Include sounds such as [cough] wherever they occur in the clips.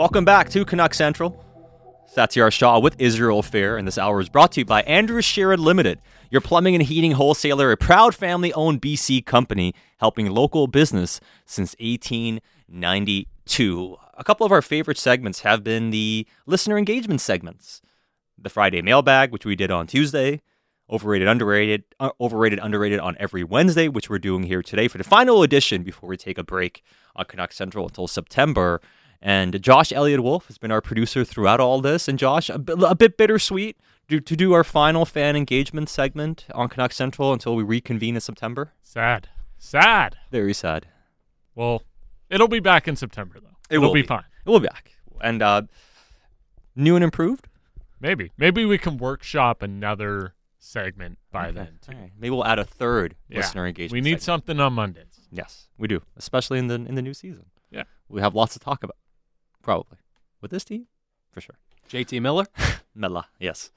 Welcome back to Canuck Central. Satiar Shah with Israel Fair, and this hour is brought to you by Andrew Sheret Limited, your plumbing and heating wholesaler, a proud family owned BC company helping local business since 1892. A couple of our favorite segments have been the listener engagement segments the Friday mailbag, which we did on Tuesday, overrated, underrated, uh, overrated, underrated on every Wednesday, which we're doing here today for the final edition before we take a break on Canuck Central until September. And Josh Elliott Wolf has been our producer throughout all this. And Josh, a bit, a bit bittersweet to, to do our final fan engagement segment on Canuck Central until we reconvene in September. Sad. Sad. Very sad. Well, it'll be back in September, though. It will will be, be. fine. We'll be back. And uh, new and improved. Maybe. Maybe we can workshop another segment by Okay. then, too. Right. Maybe we'll add a third Yeah. listener engagement. We need segment. something on Mondays. Yes, we do, especially in the in the new season. Yeah. we have lots to talk about. Probably with this team, for sure. JT Miller. [laughs] Mela, yes.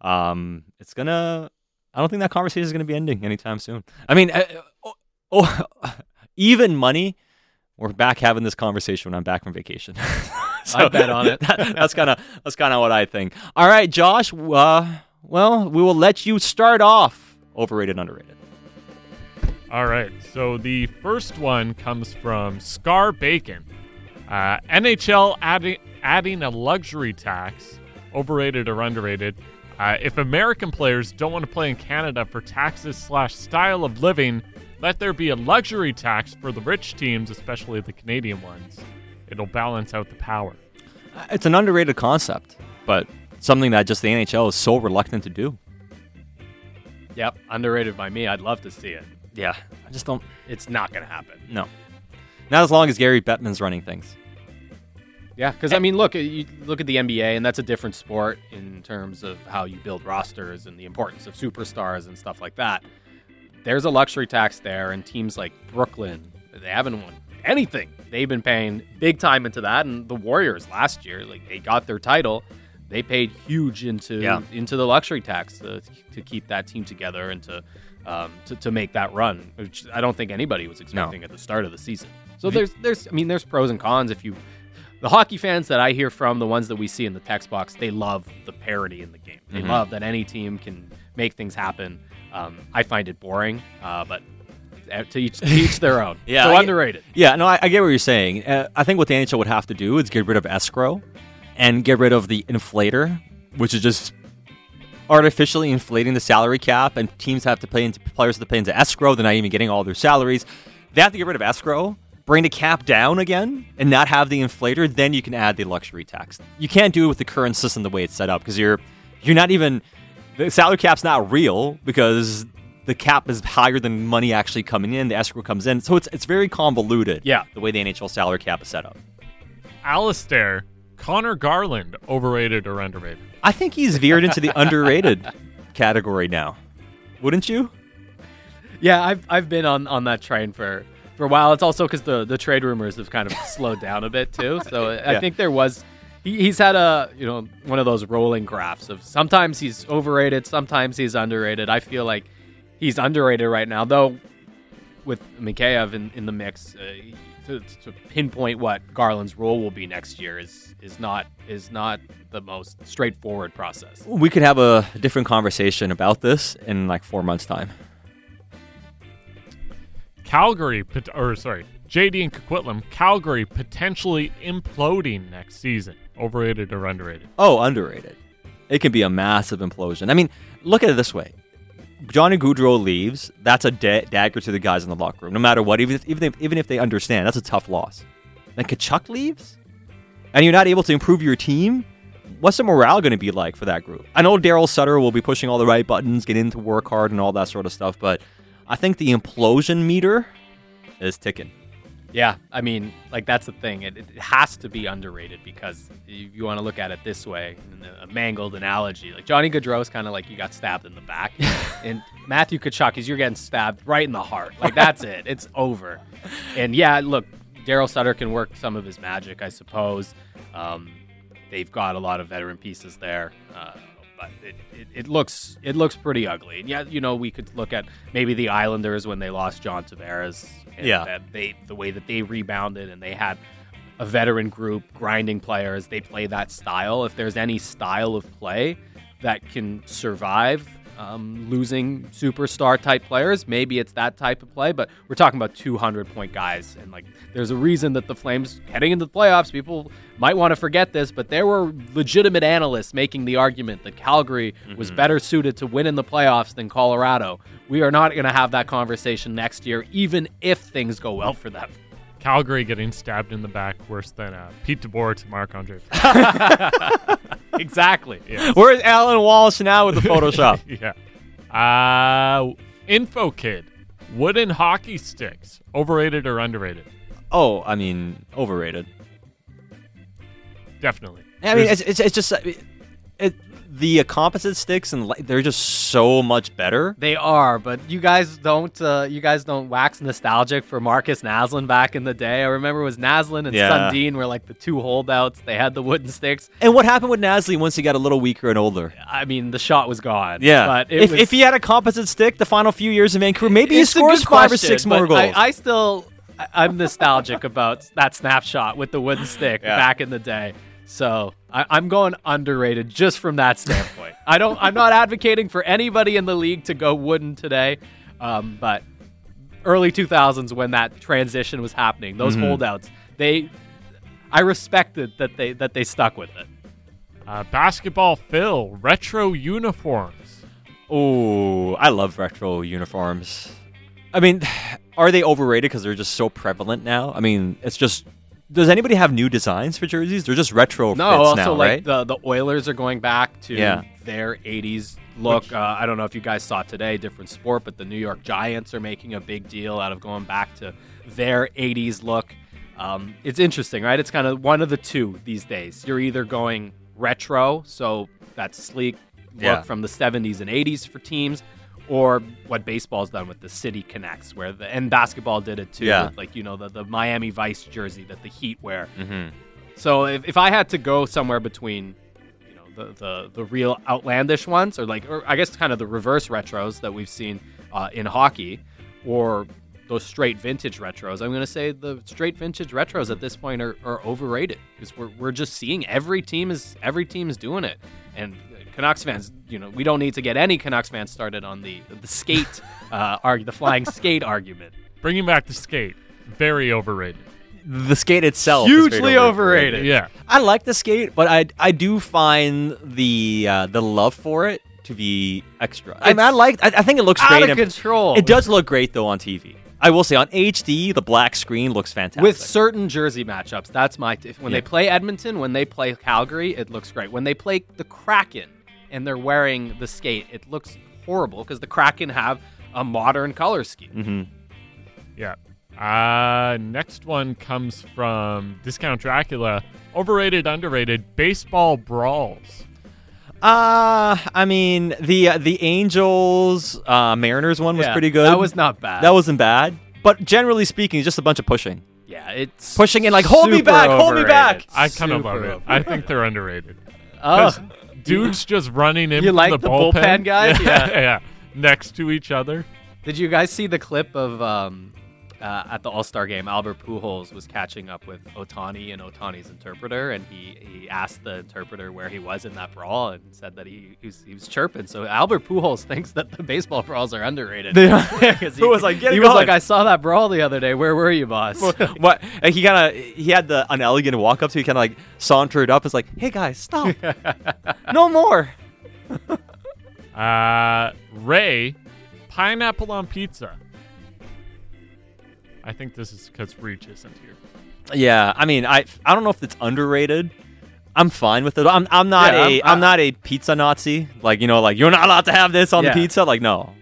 Um, it's gonna. I don't think that conversation is gonna be ending anytime soon. I mean, uh, oh, oh, [laughs] even money. We're back having this conversation when I'm back from vacation. [laughs] I bet on it. that- that's kind of that's kind of what I think. All right, Josh. Uh, well, we will let you start off. Overrated, underrated. All right. So the first one comes from Scar Bacon. Uh, NHL adding adding a luxury tax, overrated or underrated. Uh, if American players don't want to play in Canada for taxes slash style of living, let there be a luxury tax for the rich teams, especially the Canadian ones. It'll balance out the power. Uh, It's an underrated concept, but something that just the NHL is so reluctant to do. Yep, underrated by me. I'd love to see it. Yeah, I just don't. It's not going to happen. No, not as long as Gary Bettman's running things. Yeah, because I mean, look, you look at the NBA, and that's a different sport in terms of how you build rosters and the importance of superstars and stuff like that. There's a luxury tax there, and teams like Brooklyn, they haven't won anything. They've been paying big time into that, and the Warriors last year, like they got their title, they paid huge into Yeah. into the luxury tax to, to keep that team together and to, um, to to make that run, which I don't think anybody was expecting at the start of the season. So there's there's I mean there's pros and cons if you the hockey fans that I hear from, the ones that we see in the text box, they love the parity in the game. They Mhm. love that any team can make things happen. Um, I find it boring, uh, but to each, to each their own. [laughs] Yeah, so I get- underrated. Yeah, no, I, I get what you're saying. Uh, I think what the NHL would have to do is get rid of escrow and get rid of the inflator, which is just artificially inflating the salary cap, and teams have to pay into players have to pay into escrow. They're not even getting all their salaries. They have to get rid of escrow, bring the cap down again, and not have the inflator. Then you can add the luxury tax. You can't do it with the current system the way it's set up because you're you're not even the salary cap's not real because the cap is higher than money actually coming in. The escrow comes in, so it's it's very convoluted. Yeah. the way the NHL salary cap is set up. Alistair, Conor Garland, overrated or underrated? I think he's veered into the [laughs] underrated category now. Wouldn't you? Yeah, I've I've been on, on that train for, for a while. It's also because the, the trade rumors have kind of [laughs] slowed down a bit too. So I think there was he, he's had a you know one of those rolling graphs of sometimes he's overrated, sometimes he's underrated. I feel like he's underrated right now, though. With Mikheyev in, in the mix, uh, to, to pinpoint what Garland's role will be next year is is not is not the most straightforward process. We could have a different conversation about this in like four months' time. Calgary, or sorry, JD and Coquitlam, Calgary potentially imploding next season. Overrated or underrated? Oh, underrated. It can be a massive implosion. I mean, look at it this way: Johnny Gaudreau leaves. That's a da- dagger to the guys in the locker room. No matter what, even if, even if, even if they understand, that's a tough loss. Then Tkachuk leaves, and you're not able to improve your team. What's the morale going to be like for that group? I know Darryl Sutter will be pushing all the right buttons, get into work hard, and all that sort of stuff, but I think the implosion meter is ticking. Yeah, I mean, like that's the thing. It, it has to be underrated because if you want to look at it this way, a mangled analogy, like Johnny Gaudreau is kind of like you got stabbed in the back, [laughs] and Matthew Tkachuk is you're getting stabbed right in the heart. Like that's it. It's over. And yeah, look, Darryl Sutter can work some of his magic, I suppose. Um, they've got a lot of veteran pieces there. Uh, but it, it, it looks it looks pretty ugly. And yeah, you know, we could look at maybe the Islanders when they lost John Tavares. and Yeah. that they the way that they rebounded and they had a veteran group, grinding players. They play that style. If there's any style of play that can survive um, losing superstar type players, maybe it's that type of play. But we're talking about 200 point guys, and like there's a reason that the Flames heading into the playoffs. People might want to forget this, but there were legitimate analysts making the argument that Calgary was better suited to win in the playoffs than Colorado. We are not going to have that conversation next year, even if things go well for them. Calgary getting stabbed in the back worse than uh, Pete DeBoer to Marc Andre. [laughs] [laughs] exactly. yeah. Where's Allan Walsh now with the Photoshop? [laughs] yeah. Uh, Info Kid. Wooden hockey sticks. Overrated or underrated? oh, I mean, overrated. Definitely. I mean, it's, it's, it's just uh, it, the composite sticks and li- they're just so much better. They are, but you guys don't. Uh, you guys don't wax nostalgic for Markus Naslund back in the day. I remember it was Naslin and Yeah. Sundin were like the two holdouts. They had the wooden sticks. And what happened with Nasli once he got a little weaker and older? I mean, the shot was gone. Yeah, but if, was, if he had a composite stick the final few years in Vancouver, maybe he scores five or six more goals. I, I still, I'm nostalgic about that snapshot with the wooden stick Yeah. back in the day. So I, I'm going underrated just from that standpoint. I don't. I'm not advocating for anybody in the league to go wooden today, um, but early 2000s when that transition was happening, those Mhm. holdouts, they, I respected that they that they stuck with it. Uh, basketball Phil. Retro uniforms. Oh, I love retro uniforms. I mean, [sighs] are they overrated because they're just so prevalent now? I mean, it's just. Does anybody have new designs for jerseys? They're just retro No, also now, like right? the the Oilers are going back to Yeah. their '80s look. uh, I don't know if you guys saw today, different sport, but the New York Giants are making a big deal out of going back to their '80s look. Um, it's interesting, right? It's kind of one of the two these days. You're either going retro, so that sleek look Yeah. from the '70s and '80s for teams, or what baseball's done with the City Connects, where the and basketball did it too. Yeah. with, like you know the the Miami Vice jersey that the Heat wear. mm-hmm. So if, if I had to go somewhere between, you know, the, the, the real outlandish ones, or like, or I guess kind of the reverse retros that we've seen uh, in hockey, or those straight vintage retros, I'm going to say the straight vintage retros at this point are, are overrated because we're, we're just seeing every team is every team is doing it, and Canucks fans, you know, we don't need to get any Canucks fans started on the the skate, [laughs] uh, arg- the flying skate argument. Bringing back the skate. Very overrated. The skate itself Hugely very overrated. Yeah. I like the skate, but I I do find the uh, the love for it to be extra. I mean, I like. I, I think it looks Out great. of control. It does look great though on TV. I will say on HD, the black screen looks fantastic. with certain jersey matchups. That's my if, when Yeah. they play Edmonton, when they play Calgary, it looks great. When they play the Kraken and they're wearing the skate, it looks horrible because the Kraken have a modern color scheme. hmm Yeah. Uh, next one comes from Discount Dracula. Overrated, underrated. Baseball brawls. Uh, I mean the uh, the Angels uh, Mariners one was Yeah, pretty good. That was not bad. that wasn't bad. But generally speaking, it's just a bunch of pushing. yeah, it's Pushing in like, "Hold me super back, hold me back." I kind of love it. I think they're underrated. Oh, Because dudes just running in You like the, the bullpen guys? [laughs] Yeah. Yeah. yeah. Next to each other. did you guys see the clip of um, uh, at the All Star game? Albert Pujols was catching up with Ohtani and Ohtani's interpreter, and he, he asked the interpreter where he was in that brawl, and said that he he was, he was chirping. So Albert Pujols [laughs] thinks that the baseball brawls are underrated. Because [laughs] Who [laughs] was like, "Get he it was like, I saw that brawl the other day. Where were you, boss? what? And he kind of he had the unelegant walk up, so he kind of like sauntered up. It's like, "Hey guys, stop! no more." Uh, Ray, pineapple on pizza. I think this is because Reach isn't here. Yeah, I mean, I I don't know if it's underrated. I'm fine with it. I'm I'm not Yeah, a I'm- I'm, I- not a pizza Nazi. Like you know, like you're not allowed to have this on Yeah. the pizza. Like no.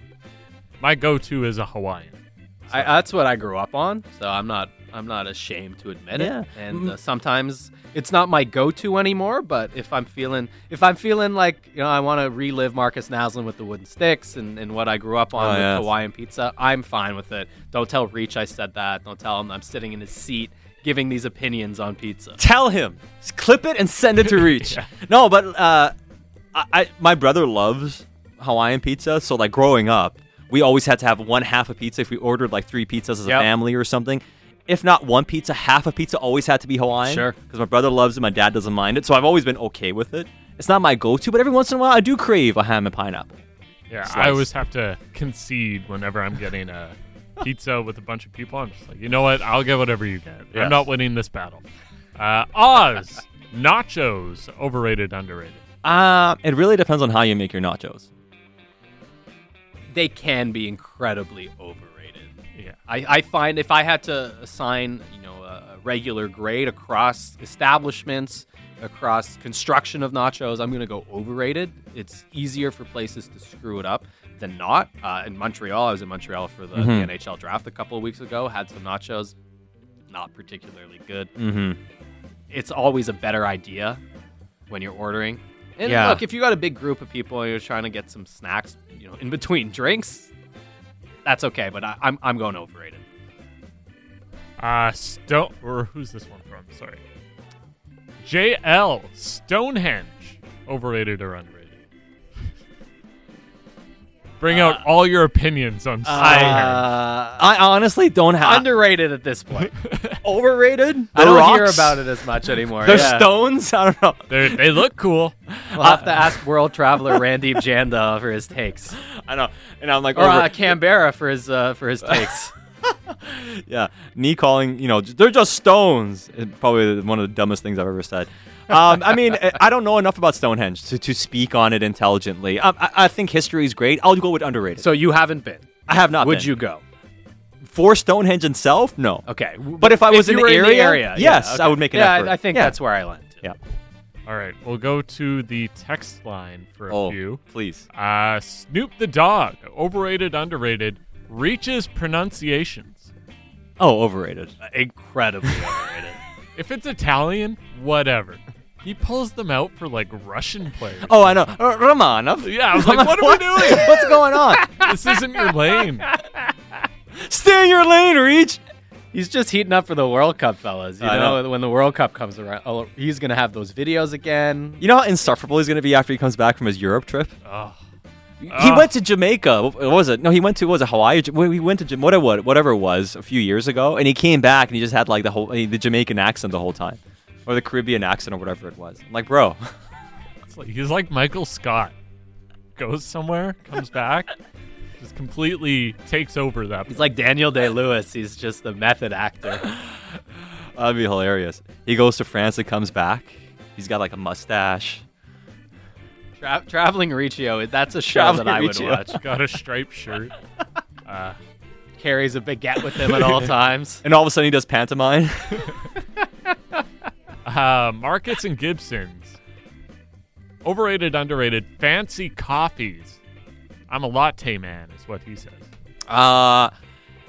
My go-to is a Hawaiian. I, that's what I grew up on, so I'm not I'm not ashamed to admit Yeah. it. And uh, sometimes it's not my go-to anymore. But if I'm feeling if I'm feeling like you know I want to relive Markus Naslund with the wooden sticks and, and what I grew up on Oh, with yes. Hawaiian pizza, I'm fine with it. Don't tell Reach I said that. Don't tell him I'm sitting in his seat giving these opinions on pizza. Tell him, Just clip it and send it to [laughs] Reach. No, but uh, I, I my brother loves Hawaiian pizza. So like growing up, we always had to have one half a pizza if we ordered like three pizzas as a family or something. If not one pizza, half a pizza always had to be Hawaiian. Sure. Because my brother loves it, my dad doesn't mind it, so I've always been okay with it. It's not my go-to, but every once in a while I do crave a ham and pineapple. Yeah, Slice. I always have to concede whenever I'm getting a pizza with a bunch of people. I'm just like, you know what? I'll get whatever you get. Yes. I'm not winning this battle. Uh, Oz, [laughs] nachos, overrated, underrated. Uh, it really depends on how you make your nachos. They can be incredibly overrated. I, I find if I had to assign, you know, a, regular grade across establishments, across construction of nachos, I'm going to go overrated. It's easier for places to screw it up than not. Uh, in Montreal, I was in Montreal for the, the Mhm. NHL draft a couple of weeks ago. Had some nachos, not particularly good. Mm-hmm. It's always a better idea when you're ordering. And Yeah. look, if you got a big group of people and you're trying to get some snacks, you know, in between drinks, that's okay. But I, I'm I'm going overrated. Uh, Stone, or who's this one from? Sorry. JL, Stonehenge, overrated or underrated? Bring out all your opinions on Stonehenge. Uh, I honestly don't have underrated at this point. [laughs] overrated. I don't hear about it as much anymore. The yeah. stones. I don't know. They're- they look cool. We'll have to ask world traveler Randeep Janda for his takes, I know. And I'm like, or over- uh, Canberra for his uh, for his takes. [laughs] yeah, me calling, you know, they're just stones. It's probably one of the dumbest things I've ever said. Um, I mean, I don't know enough about Stonehenge to, to speak on it intelligently. Um, I, I think history is great. I'll go with underrated. so you haven't been. I have not. Would been. you go? for Stonehenge itself? No. Okay, But if I was in you the were area, area, yes, yeah, okay. I would make an yeah, effort. I, I think Yeah. that's where I land. Yeah. All right, we'll go to the text line for a Oh, few. please. Uh, Snoop the dog, overrated, underrated, reaches pronunciations. Oh, overrated. Incredibly [laughs] overrated. If it's Italian, whatever. He pulls them out for like Russian players. Oh, I know. Uh, Romanov. Yeah, I was like, what are we doing? [laughs] What's going on? This isn't your lane. [laughs] Stay in your lane, Reach. He's just heating up for the World Cup, fellas. You I know, know. when the World Cup comes around, oh, he's gonna have those videos again. You know how insufferable he's going to be after he comes back from his Europe trip? Oh, He Ah. went to Jamaica. What was it? No, he went to what was it Hawaii? Well, He went to Jam- whatever whatever it was a few years ago, and he came back and he just had like the whole the Jamaican accent the whole time, or the Caribbean accent or whatever it was. I'm like, bro, [laughs] it's like, he's like Michael Scott. Goes somewhere, comes back, [laughs] just completely takes over that. He's like Daniel Day Lewis. He's just the method actor. [laughs] that'd be hilarious. He goes to France and comes back. He's got like a mustache. Tra- Traveling Riccio. That's a show Traveling that I would watch. Got a striped shirt. Uh, Carries a baguette with him at all times. And all of a sudden he does pantomime. Uh, Markets and Gibsons. Overrated, underrated, fancy coffees. I'm a latte man, is what he says. Uh,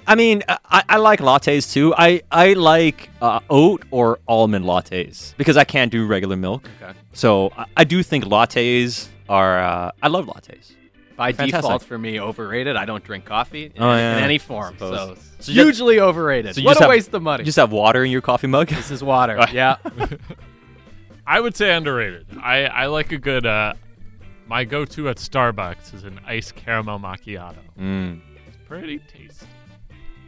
I mean, I, I like lattes too. I I like uh, oat or almond lattes because I can't do regular milk. Okay. So I, I do think lattes are. Uh, I love lattes. By Fantastic. default, for me, overrated. I don't drink coffee in, Oh, yeah, in any form. Suppose. So, So you- hugely overrated. so you what a have- waste of money. You just have water in your coffee mug. this is water. [laughs] yeah. [laughs] I would say underrated. I, I like a good. Uh, my go-to at Starbucks is an iced caramel macchiato. Mm. It's pretty tasty.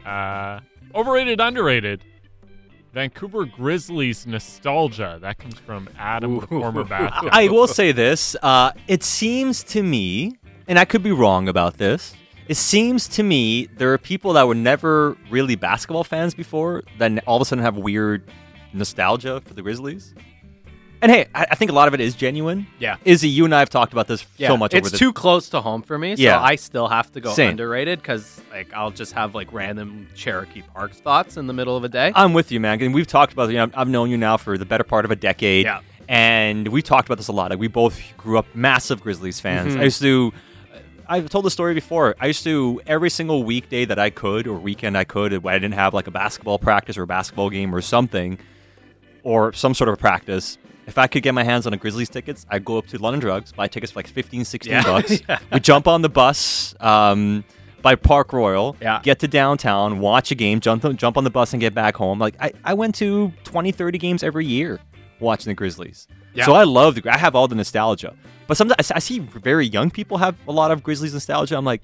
Uh, overrated, underrated. Vancouver Grizzlies nostalgia. That comes from Adam, the former [laughs] basketball. I will say this. Uh, it seems to me, and I could be wrong about this. It seems to me there are people that were never really basketball fans before, then all of a sudden have weird nostalgia for the Grizzlies. And hey, I, I think a lot of it is genuine. Yeah. Izzy, you and I have talked about this Yeah, so much. it's over the, It's too close to home for me, so Yeah. I still have to go Same. underrated because like I'll just have like random Cherokee Parks thoughts in the middle of a day. I'm with you, man. And we've talked about. You know, I've known you now for the better part of a decade. Yeah. And we talked about this a lot. Like we both grew up massive Grizzlies fans. Mhm. I used to. I've told the story before. I used to every single weekday that I could or weekend I could, when I didn't have like a basketball practice or a basketball game or something, or some sort of practice. If I could get my hands on a Grizzlies tickets, I'd go up to London Drugs, buy tickets for like 15, 16 Yeah. bucks. [laughs] Yeah. We jump on the bus um, by Park Royal, Yeah. get to downtown, watch a game, jump, jump on the bus and get back home. Like I, I went to 20, 30 games every year watching the Grizzlies. Yeah. So I love the I have all the nostalgia. But sometimes I see very young people have a lot of Grizzlies nostalgia. I'm like,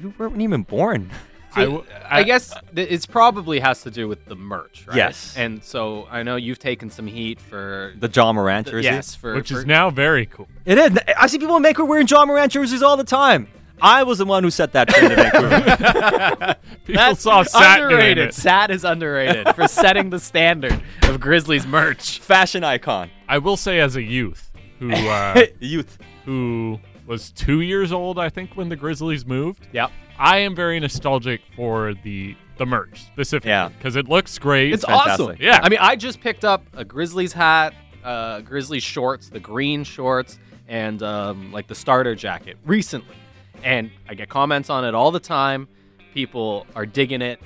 you weren't even born. [laughs] I I, w- I- guess th- it's probably has to do with the merch, right? Yes. And so I know you've taken some heat for The Ja Morant jersey. yes, for which for- is now very cool. It is. I see people in Vancouver wearing Ja Morant jerseys all the time. I was the one who set that trend in [laughs] Vancouver. People That's saw Sat underrated. it. Sat is underrated for setting the standard of Grizzlies merch. Fashion icon. I will say, as a youth who [laughs] uh, Youth. who was two years old, I think, when the Grizzlies moved. Yep. I am very nostalgic for the the merch specifically Yeah. because it looks great. It's fantastic. awesome. Yeah. I mean, I just picked up a Grizzlies hat, uh, Grizzlies shorts, the green shorts, and um, like the starter jacket recently. And I get comments on it all the time. People are digging it.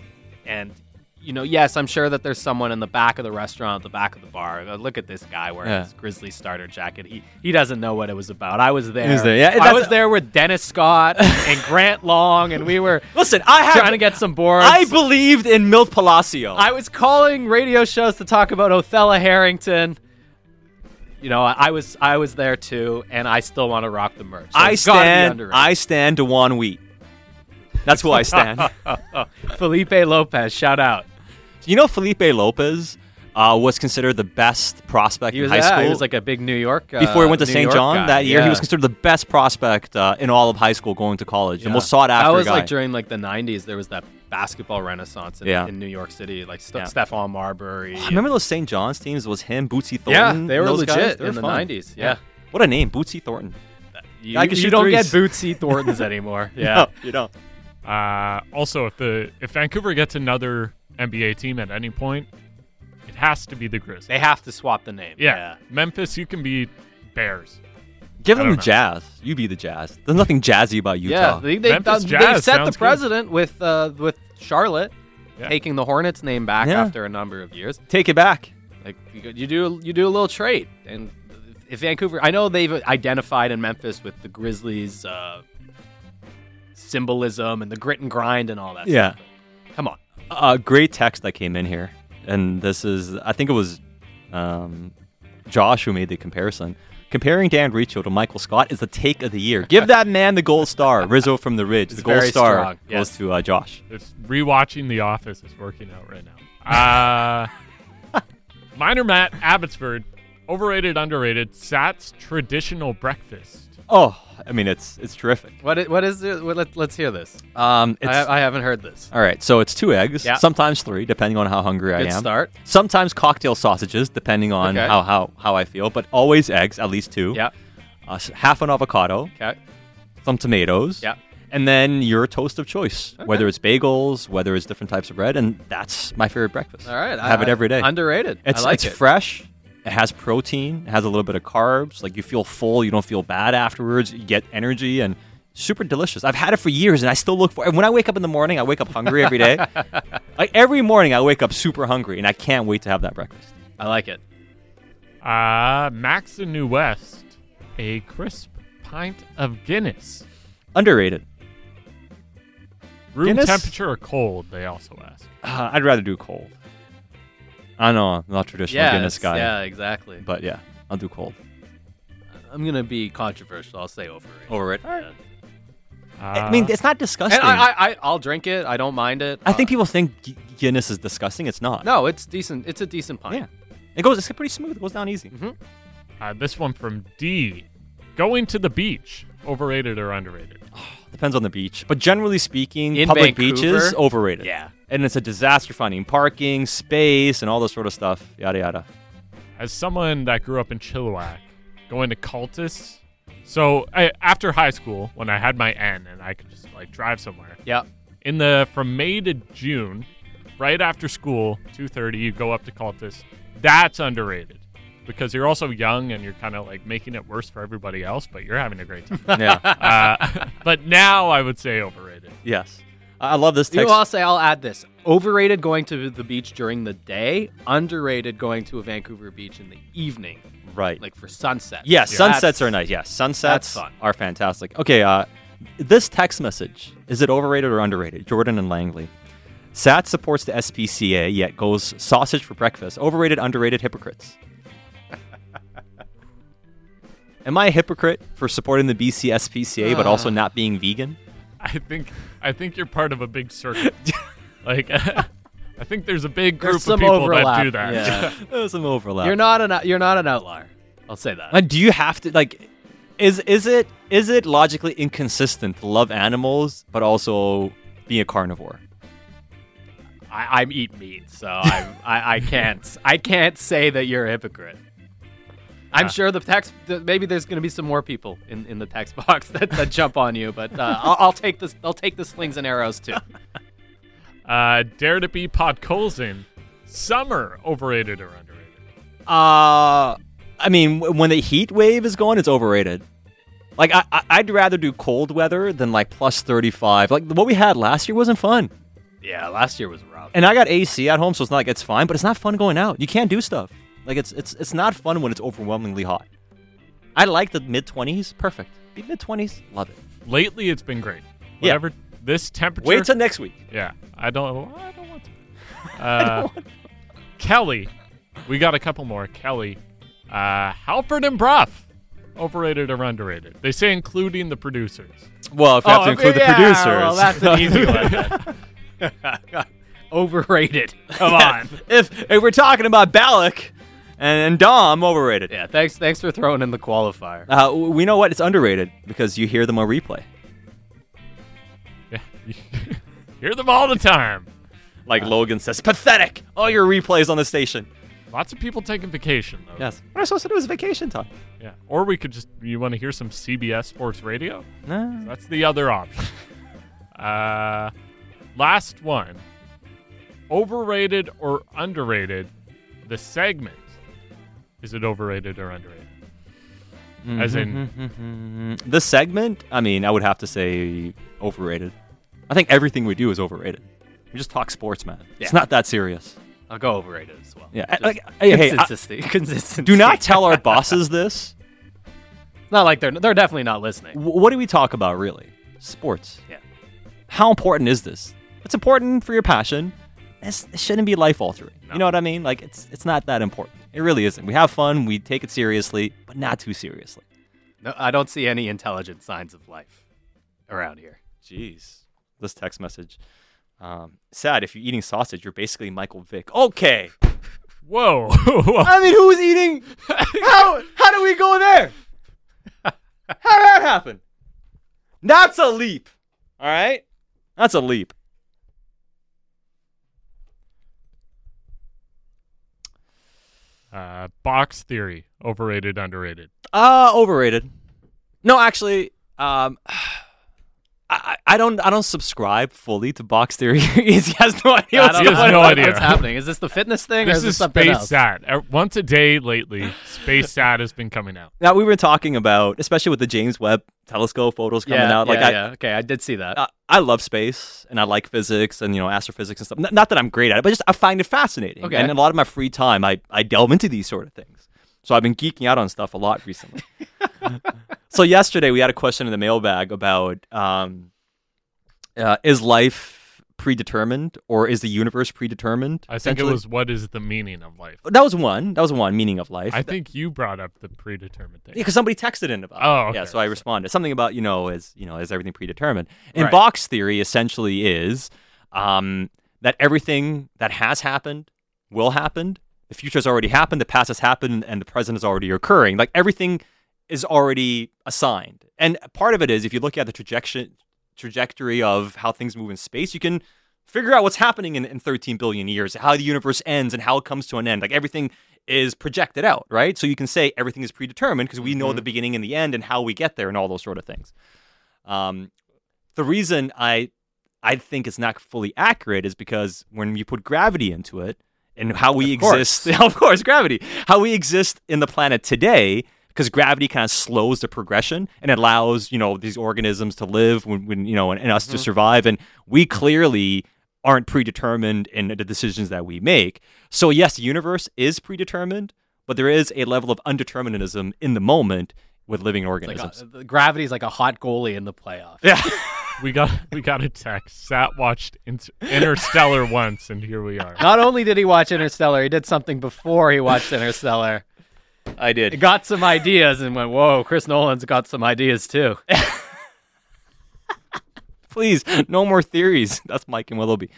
And, you know, yes, I'm sure that there's someone in the back of the restaurant, the back of the bar. uh, Look at this guy wearing Yeah. his grizzly starter jacket. He he doesn't know what it was about. I was there. was there, yeah, I was there with Dennis Scott [laughs] and Grant Long, and we were Listen, I have. trying to get some boards. I believed in Milt Palacio. I was calling radio shows to talk about Othella Harrington. You know, I, I was I was there too, and I still want to rock the merch. So I it's gotta be stand. I stand DeJuan Wheat. That's who I stand. [laughs] Felipe Lopez, shout out. you know, Felipe Lopez uh, was considered the best prospect He in high yeah, school. he was like a big New York. Uh, before he went to New St. York John guy. that year, he was considered the best prospect uh, in all of high school going to college, the Yeah. most sought after That was guy. like during like the '90s. There was that basketball renaissance in, Yeah. in New York City, like St- Yeah. Stephon Marbury. I remember those St. John's teams? It was him, Bootsy Thornton. yeah, Thornton. they were legit guys? They in were the fun. '90s. Yeah, What a name, Bootsy Thornton. you, I you don't get. Bootsy Thorntons [laughs] anymore. Yeah. No, you don't. Uh, also, if the if Vancouver gets another NBA team at any point, it has to be the Grizzlies. They have to swap the name. yeah. Memphis, you can be Bears. Give I them the know. Jazz. You be the Jazz. There's nothing jazzy about Yeah, they, they, Memphis they Jazz set the sounds good. precedent with uh, with Charlotte Yeah. taking the Hornets name back Yeah. after a number of years. Take it back. Like you, you do you do a little trade, and if Vancouver, I know they've identified in Memphis with the Grizzlies uh, symbolism and the grit and grind and all that. Yeah. stuff. come on. A great text that came in here, and this is, I think it was um, Josh who made the comparison. Comparing Dan Riccio to Michael Scott is the take of the year. Give that man the gold star. [laughs] Rizzo from the Ridge. It's the gold star strong, goes yes. to uh, Josh. It's rewatching The Office is working out right now. Uh, [laughs] Minor Matt Abbotsford, overrated, underrated. Sat's traditional breakfast. Oh, I mean, it's it's terrific. What i- what is it? Let, let's hear this. Um, it's, I, I haven't heard this. all right, so it's two eggs, Yeah. sometimes three, depending on how hungry I Good am. start. Sometimes cocktail sausages, depending on Okay. how, how how I feel, but always eggs, at least two. Yeah. Uh, half an avocado, Okay. some tomatoes. Yeah. And then your toast of choice, whether it's bagels, whether it's different types of bread, and that's my favorite breakfast. All right. I have it every day. Underrated. It's I like it's it. fresh. It has protein. It has a little bit of carbs. Like you feel full. You don't feel bad afterwards. You get energy and super delicious. I've had it for years and I still look for. And when I wake up in the morning, I wake up hungry every day. [laughs] like every morning, I wake up super hungry and I can't wait to have that breakfast. I like it. Uh, Max in New West, a crisp pint of Guinness. Underrated. Room Guinness? temperature or cold? They also ask. Uh, I'd rather do cold. I know I'm not traditional Yeah. Guinness guy, Yeah. Exactly. but yeah, I'll do cold. I'm gonna be controversial. I'll say overrated. Over it. Yeah. Uh, I mean, it's not disgusting. And I, I, I, I'll drink it. I don't mind it. I think Uh, people think Gu- Guinness is disgusting. It's not. No, it's decent. It's a decent pint. Yeah. It goes. It's pretty smooth. It goes down easy. uh, this one from D. Going to the beach, overrated or underrated? [sighs] Depends on the beach, but generally speaking, In public Vancouver? beaches overrated. Yeah. And it's a disaster finding parking, space, and all this sort of stuff. Yada yada. As someone that grew up in Chilliwack, going to Cultus. So I, after high school, when I had my N and I could just like drive somewhere, Yeah. in the from May to June, right after school, two thirty, you go up to Cultus. That's underrated because you're also young and you're kind of like making it worse for everybody else, but you're having a great time. [laughs] Yeah. uh, [laughs] but now I would say overrated. yes. I love this You text. know, I'll say I'll add this: overrated going to the beach during the day, underrated going to a Vancouver beach in the evening, right. like for sunset. yes, Yeah, sunsets that's- are nice. Yes, sunsets are fantastic. Okay. Uh, this text message is it overrated or underrated? Jordan and Langley. SAT supports the SPCA, yet goes sausage for breakfast. Overrated, underrated, hypocrites. [laughs] Am I a hypocrite for supporting the BC SPCA but also not being vegan? [laughs] I think I think you're part of a big circle. [laughs] like [laughs] I think there's a big group There's of some people overlap. that do that. Yeah. There's some overlap. you're not an you're not an outlier. I'll say that. Like, do you have to like? Is is it is it logically inconsistent to love animals but also be a carnivore? I, I'm eat meat, so I'm, I I can't I can't say that you're a hypocrite. I'm sure the text maybe there's going to be some more people in, in the text [laughs] box that, that jump on you, but uh, I'll, I'll take this. I'll take the slings and arrows too. [laughs] Uh, Dare to be Podkolzin. Summer overrated or underrated? Uh, I mean, when the heat wave is going, it's overrated. Like, I, I I'd rather do cold weather than like plus thirty five. Like what we had last year wasn't fun. Yeah, last year was rough. And I got AC at home, so it's not like it's fine, but it's not fun going out. You can't do stuff. Like it's it's it's not fun when it's overwhelmingly hot. I like the mid twenties, perfect. The mid twenties, love it. Lately, it's been great. Yeah. This temperature. Wait till next week. yeah, I don't. I don't want to. [laughs] Uh, Kelly, we got a couple more. Kelly, uh, Halford and Brough, overrated or underrated? They say including the producers. Well, if you have to include yeah, the producers, Well, that's an easy [laughs] one. [laughs] Overrated. Come on. if if we're talking about Balak and, and Dom, overrated. yeah, thanks. Thanks for throwing in the qualifier. Uh, we know what it's underrated because you hear them on replay. Yeah, [laughs] hear them all the time. Like Logan says, pathetic. All your replays on the station. Lots of people taking vacation though. Yes. What am I supposed to do is vacation time. Yeah. Or we could just. You want to hear some CBS Sports Radio? No. That's the other option. [laughs] uh, last one. Overrated or underrated? The segment. Is it overrated or underrated? Mm-hmm, as in, mm-hmm. the segment. I mean, I would have to say overrated. I think everything we do is overrated. We just talk sports, man. It's not that serious. I'll go overrated as well. Yeah. Just Like, hey, hey, I- consistency. [laughs] consistency. do not tell our bosses this. Not like they're they're definitely not listening. W- what do we talk about really? Sports. Yeah. How important is this? It's important for your passion. It's, it shouldn't be life altering. You know what I mean? Like it's it's not that important. It really isn't. We have fun. We take it seriously, but not too seriously. No, I don't see any intelligent signs of life around here. Jeez. This text message. Um, sad. If you're eating sausage, you're basically Michael Vick. Okay. [laughs] whoa. [laughs] I mean, who's eating? How how do we go there? How did that happen? That's a leap. All right, that's a leap. Uh, box theory. Overrated, underrated. Uh, overrated. No, actually, um, I, I don't I don't subscribe fully to box theory. [laughs] he has no idea. What's He has no what- idea. what's [laughs] happening. Is this the fitness thing or This is this Space else? Sat. Uh, Once a day lately, Space [laughs] Sat has been coming out. Now we were talking about, especially with the James Webb Telescope photos coming Yeah, out. Like yeah, I, yeah. Okay, I did see that. I, I love space and I like physics and you know astrophysics and stuff. N- not that I'm great at it, but just I find it fascinating. Okay. And a lot of my free time, I I delve into these sort of things. So I've been geeking out on stuff a lot recently. So yesterday we had a question in the mailbag about um, uh, is life predetermined or is the universe predetermined? I think it was what is the meaning of life. That was one. That was one meaning of life. I think you brought up the predetermined thing. because somebody texted in about. Oh, it. okay. yeah. So I responded something about you know is you know is everything predetermined? And Right. box theory essentially is um, that everything that has happened will happen. The future has already happened. The past has happened, and the present is already occurring. Like everything is already assigned. And part of it is if you look at the trajectory trajectory of how things move in space, you can figure out what's happening in, in 13 billion years, how the universe ends and how it comes to an end. Like everything is projected out, right? So you can say everything is predetermined because we know the beginning and the end and how we get there and all those sort of things. Um, the reason I I think it's not fully accurate is because when you put gravity into it and how we Of course. exist, [laughs] of course, gravity, how we exist in the planet today, because gravity kind of slows the progression and allows you know these organisms to live when, when you know and, and us to mm-hmm. survive, and we clearly aren't predetermined in the decisions that we make. So yes, the universe is predetermined, but there is a level of undeterminism in the moment with living Like organisms. a, the gravity is like a hot goalie in the playoff yeah. [laughs] We got we got a text. Sat watched Inter- Interstellar once, and here we are. Not only did he watch Interstellar, he did something before he watched Interstellar. I did. got some ideas and went, "Whoa, Chris Nolan's got some ideas too." [laughs] Please, no more theories. That's Mike and Willoughby.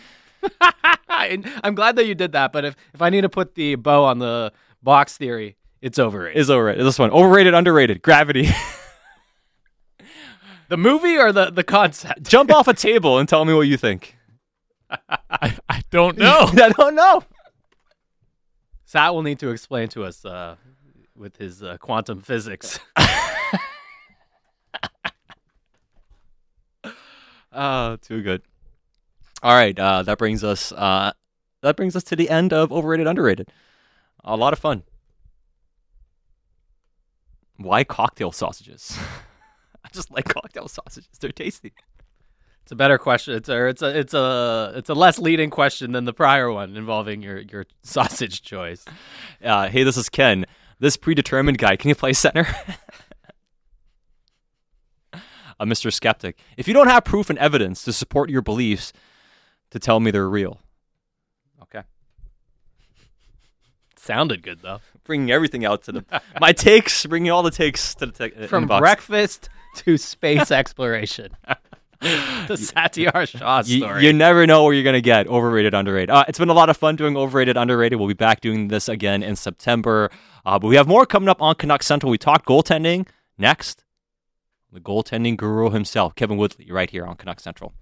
[laughs] I'm glad that you did that, but if, if I need to put the bow on the box theory, it's overrated. Is overrated. This one overrated, underrated. Gravity. [laughs] the movie or the, the concept? Jump off a table and tell me what you think. I, I don't know. I don't know. Sat will need to explain to us uh, with his uh, quantum physics. Oh, [laughs] too good. All right, uh, that brings us uh, that brings us to the end of overrated, underrated. A lot of fun. Why cocktail sausages? [laughs] I just like cocktail sausages. They're tasty. It's a better question. It's a it's a it's a it's a less leading question than the prior one involving your your sausage choice. Uh, hey, this is Ken. This predetermined guy, can you play center? [laughs] uh, Mr. Skeptic. If you don't have proof and evidence to support your beliefs, to tell me they're real. Okay. Sounded good though. Bringing everything out to the my takes, bringing all the takes to the te- From inbox. breakfast to space [laughs] exploration. [laughs] the Satiar Shah You, story. you never know where you're going to get. Overrated, underrated. Uh, it's been a lot of fun doing overrated, underrated. We'll be back doing this again in September. Uh, but we have more coming up on Canuck Central. We talk goaltending next. The goaltending guru himself, Kevin Woodley, right here on Canuck Central.